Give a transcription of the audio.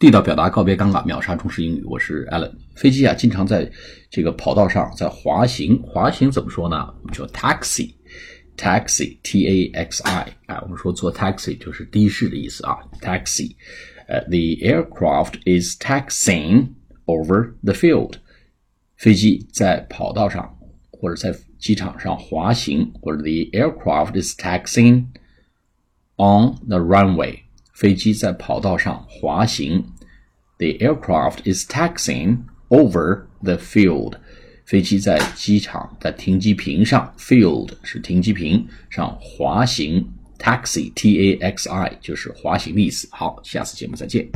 地道表达，告别尴尬，秒杀中式英语。我是 Alan。飞机啊，经常在这个跑道上在滑行。滑行怎么说呢？我们说 taxi，taxi，t a x i。啊，我们说坐 taxi 就是的士的意思啊。taxi，呃，the aircraft is taxiing over the field。飞机在跑道上或者在机场上滑行，或者 the aircraft is taxiing on the runway。飞机在跑道上滑行。The aircraft is taxiing over the field。飞机在机场在停机坪上，field 是停机坪上滑行。Taxi，T A X I 就是滑行的意思。好，下次节目再见。